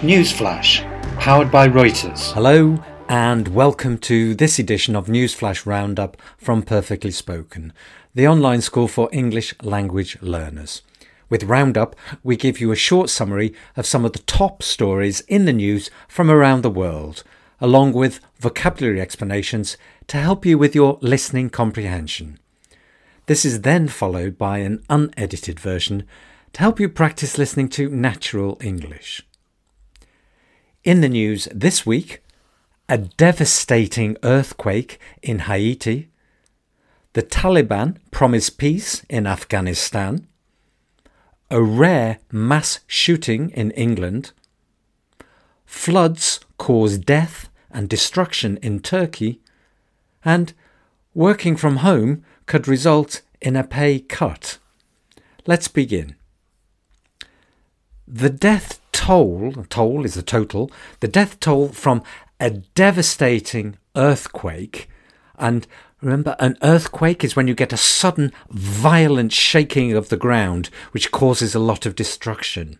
Newsflash, powered by Reuters. Hello, and welcome to this edition of Newsflash Roundup from Perfectly Spoken, the online school for English language learners. With Roundup, we give you a short summary of some of the top stories in the news from around the world, along with vocabulary explanations to help you with your listening comprehension. This is then followed by an unedited version to help you practice listening to natural English. In the news this week, a devastating earthquake in Haiti, the Taliban promise peace in Afghanistan, a rare mass shooting in England, floods cause death and destruction in Turkey, and working from home could result in a pay cut. Let's begin. The death toll, toll is the total, the death toll from a devastating earthquake. And remember, an earthquake is when you get a sudden, violent shaking of the ground, which causes a lot of destruction.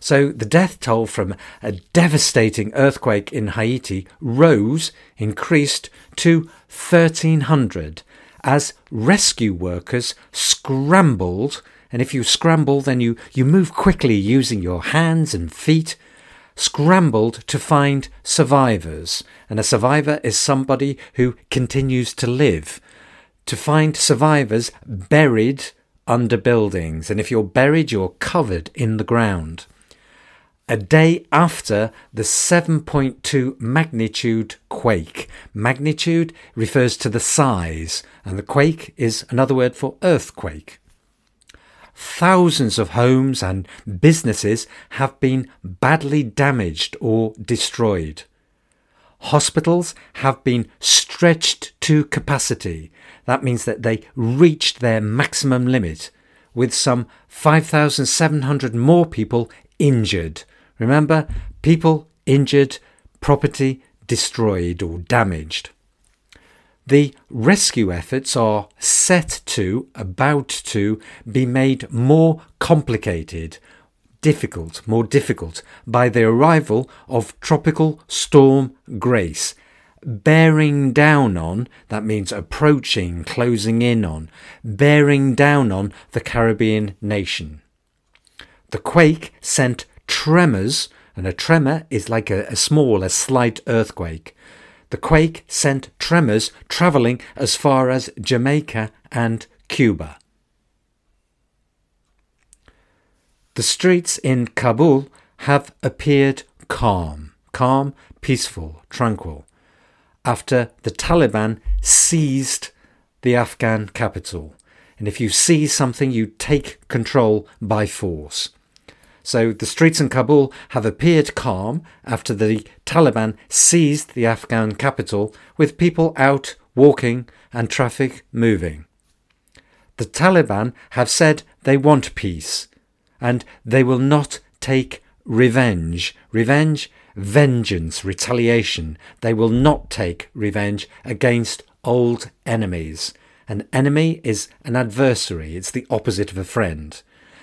So the death toll from a devastating earthquake in Haiti rose, increased to 1,300 as rescue workers scrambled and if you scramble, then you, you move quickly using your hands and feet, scrambled to find survivors. And a survivor is somebody who continues to live. To find survivors buried under buildings. And if you're buried, you're covered in the ground. A day after the 7.2 magnitude quake. Magnitude refers to the size, and the quake is another word for earthquake. Thousands of homes and businesses have been badly damaged or destroyed. Hospitals have been stretched to capacity. That means that they reached their maximum limit, with some 5,700 more people injured. Remember, people injured, property destroyed or damaged. The rescue efforts are set to, about to, be made more complicated, difficult, more difficult, by the arrival of Tropical Storm Grace, bearing down on, that means approaching, closing in on, bearing down on the Caribbean nation. The quake sent tremors, and a tremor is like a, a small, a slight earthquake the quake sent tremors travelling as far as Jamaica and Cuba. The streets in Kabul have appeared calm, calm, peaceful, tranquil, after the Taliban seized the Afghan capital. And if you seize something, you take control by force. So the streets in Kabul have appeared calm after the Taliban seized the Afghan capital, with people out walking and traffic moving. The Taliban have said they want peace and they will not take revenge. Revenge, vengeance, retaliation. They will not take revenge against old enemies. An enemy is an adversary, it's the opposite of a friend.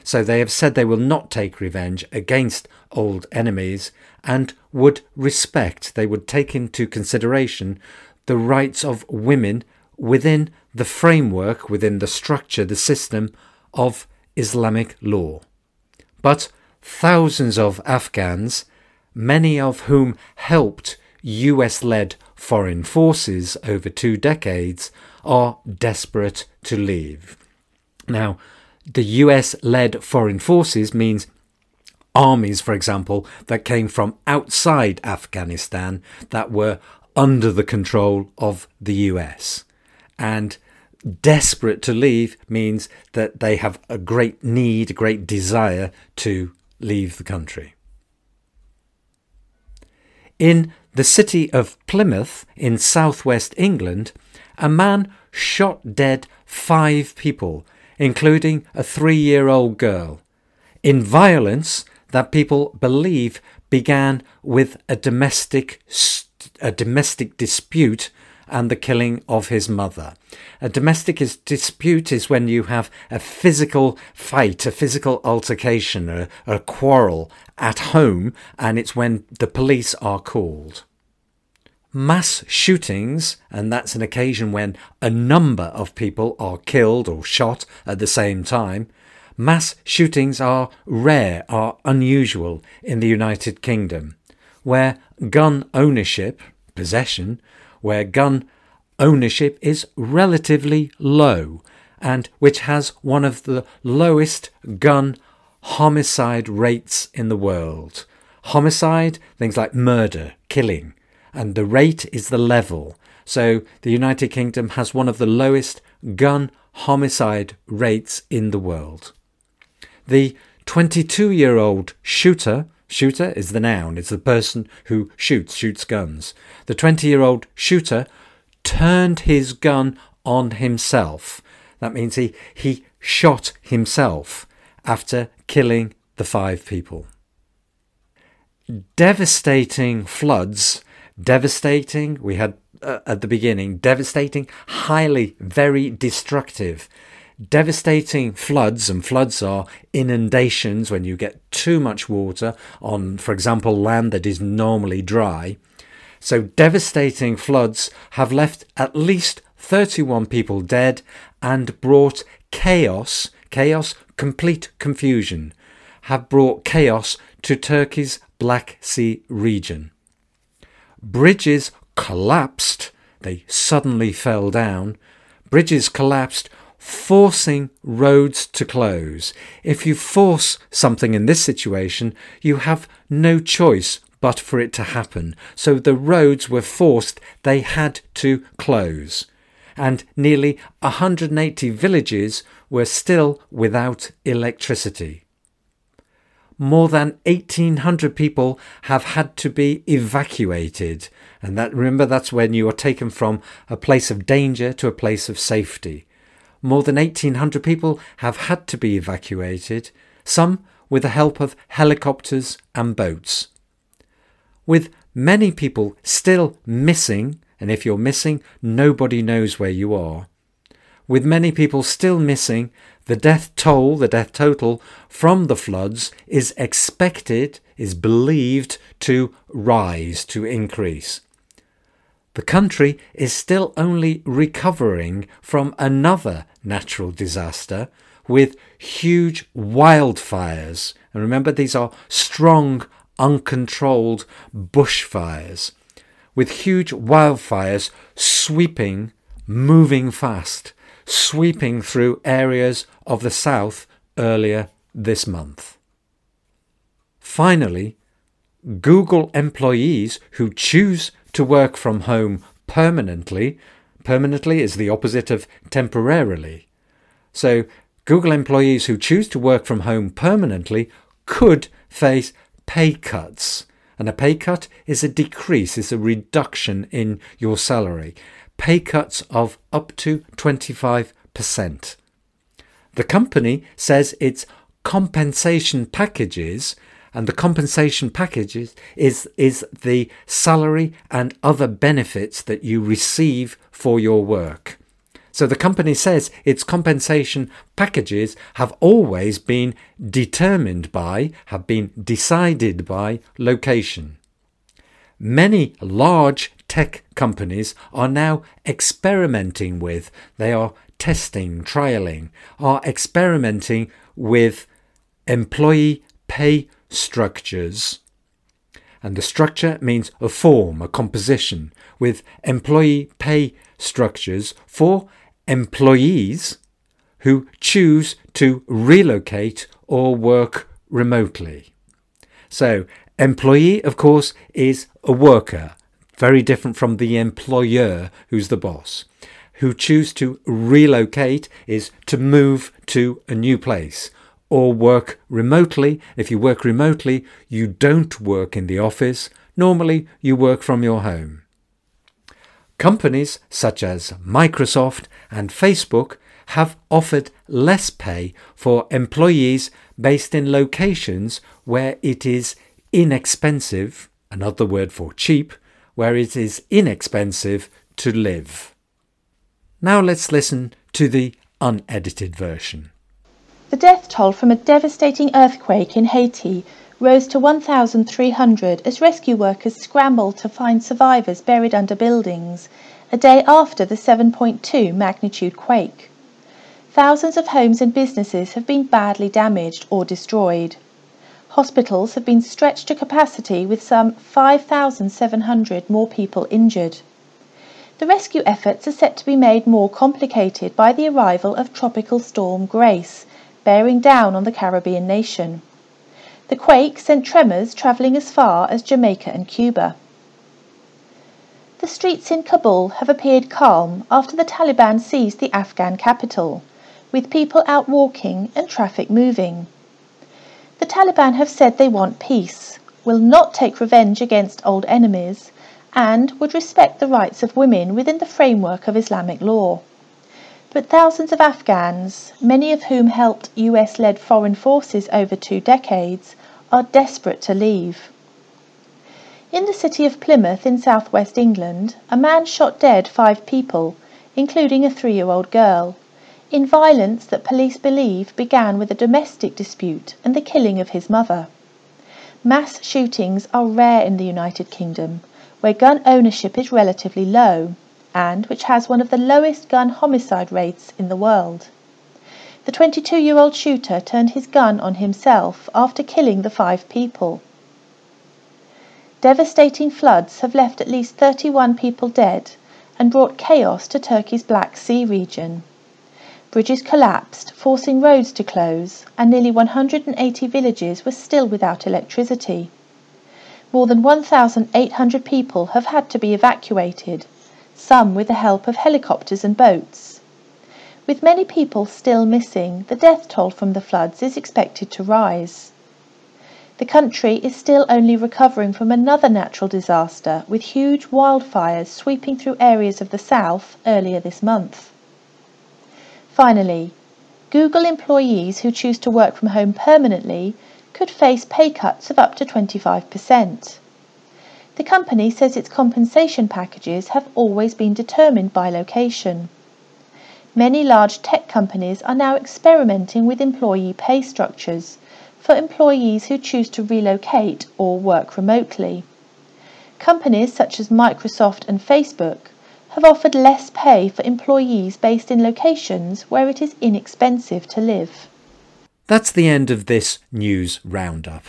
So they have said they will not take revenge against old enemies and would respect, they would take into consideration the rights of women within the framework, within the structure, the system of Islamic law. But thousands of Afghans, many of whom helped US led foreign forces over two decades, are desperate to leave. Now, the US led foreign forces means armies, for example, that came from outside Afghanistan that were under the control of the US. And desperate to leave means that they have a great need, a great desire to leave the country. In the city of Plymouth in southwest England, a man shot dead five people including a three year old girl, in violence that people believe began with a domestic, a domestic dispute and the killing of his mother. A domestic is, dispute is when you have a physical fight, a physical altercation, a, a quarrel at home, and it's when the police are called. Mass shootings, and that's an occasion when a number of people are killed or shot at the same time. Mass shootings are rare, are unusual in the United Kingdom, where gun ownership, possession, where gun ownership is relatively low and which has one of the lowest gun homicide rates in the world. Homicide, things like murder, killing, and the rate is the level. So the United Kingdom has one of the lowest gun homicide rates in the world. The 22 year old shooter Shooter is the noun, it's the person who shoots, shoots guns. The 20 year old shooter turned his gun on himself. That means he, he shot himself after killing the five people. Devastating floods, devastating, we had uh, at the beginning, devastating, highly, very destructive devastating floods, and floods are inundations when you get too much water on, for example, land that is normally dry. So, devastating floods have left at least 31 people dead and brought chaos, chaos, complete confusion, have brought chaos to Turkey's Black Sea region. Bridges collapsed, they suddenly fell down. Bridges collapsed forcing roads to close. If you force something in this situation, you have no choice but for it to happen. So the roads were forced, they had to close. And nearly 180 villages were still without electricity. More than 1800 people have had to be evacuated. And that, remember, that's when you are taken from a place of danger to a place of safety more than 1,800 people have had to be evacuated, some with the help of helicopters and boats. With many people still missing, and if you're missing, nobody knows where you are. With many people still missing, the death toll, the death total from the floods is expected, is believed to rise, to increase. The country is still only recovering from another natural disaster with huge wildfires. And remember, these are strong, uncontrolled bushfires with huge wildfires sweeping, moving fast, sweeping through areas of the south earlier this month. Finally, Google employees who choose to work from home permanently. Permanently is the opposite of temporarily. So, Google employees who choose to work from home permanently could face pay cuts. And a pay cut is a decrease, is a reduction in your salary. Pay cuts of up to 25%. The company says its compensation packages and the compensation package is, is, is the salary and other benefits that you receive for your work. So the company says its compensation packages have always been determined by, have been decided by location. Many large tech companies are now experimenting with, they are testing, trialing, are experimenting with employee pay structures. And the structure means a form, a composition, with employee pay structures for employees who choose to relocate or work remotely. So, employee, of course, is a worker, very different from the employer, who's the boss. Who choose to relocate is to move to a new place or work remotely. If you work remotely, you don't work in the office. Normally, you work from your home. Companies such as Microsoft and Facebook have offered less pay for employees based in locations where it is inexpensive, another word for cheap, where it is inexpensive to live. Now let's listen to the unedited version. The death toll from a devastating earthquake in Haiti rose to 1,300 as rescue workers scrambled to find survivors buried under buildings a day after the 7.2 magnitude quake. Thousands of homes and businesses have been badly damaged or destroyed. Hospitals have been stretched to capacity with some 5,700 more people injured. The rescue efforts are set to be made more complicated by the arrival of Tropical Storm Grace, bearing down on the Caribbean nation. The quake sent tremors travelling as far as Jamaica and Cuba. The streets in Kabul have appeared calm after the Taliban seized the Afghan capital, with people out walking and traffic moving. The Taliban have said they want peace, will not take revenge against old enemies, and would respect the rights of women within the framework of Islamic law. But thousands of Afghans, many of whom helped US led foreign forces over two decades, are desperate to leave. In the city of Plymouth in southwest England, a man shot dead five people, including a three year old girl, in violence that police believe began with a domestic dispute and the killing of his mother. Mass shootings are rare in the United Kingdom, where gun ownership is relatively low, and which has one of the lowest gun homicide rates in the world. The 22 year old shooter turned his gun on himself after killing the five people. Devastating floods have left at least 31 people dead and brought chaos to Turkey's Black Sea region. Bridges collapsed, forcing roads to close, and nearly 180 villages were still without electricity. More than 1,800 people have had to be evacuated, some with the help of helicopters and boats. With many people still missing, the death toll from the floods is expected to rise. The country is still only recovering from another natural disaster with huge wildfires sweeping through areas of the south earlier this month. Finally, Google employees who choose to work from home permanently could face pay cuts of up to 25%. The company says its compensation packages have always been determined by location. Many large tech companies are now experimenting with employee pay structures for employees who choose to relocate or work remotely. Companies such as Microsoft and Facebook have offered less pay for employees based in locations where it is inexpensive to live. That's the end of this news roundup.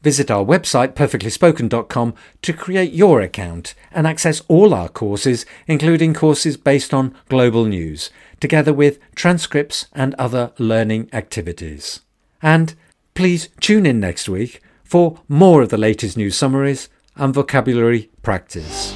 Visit our website perfectlyspoken.com to create your account and access all our courses, including courses based on global news, together with transcripts and other learning activities. And please tune in next week for more of the latest news summaries and vocabulary practice.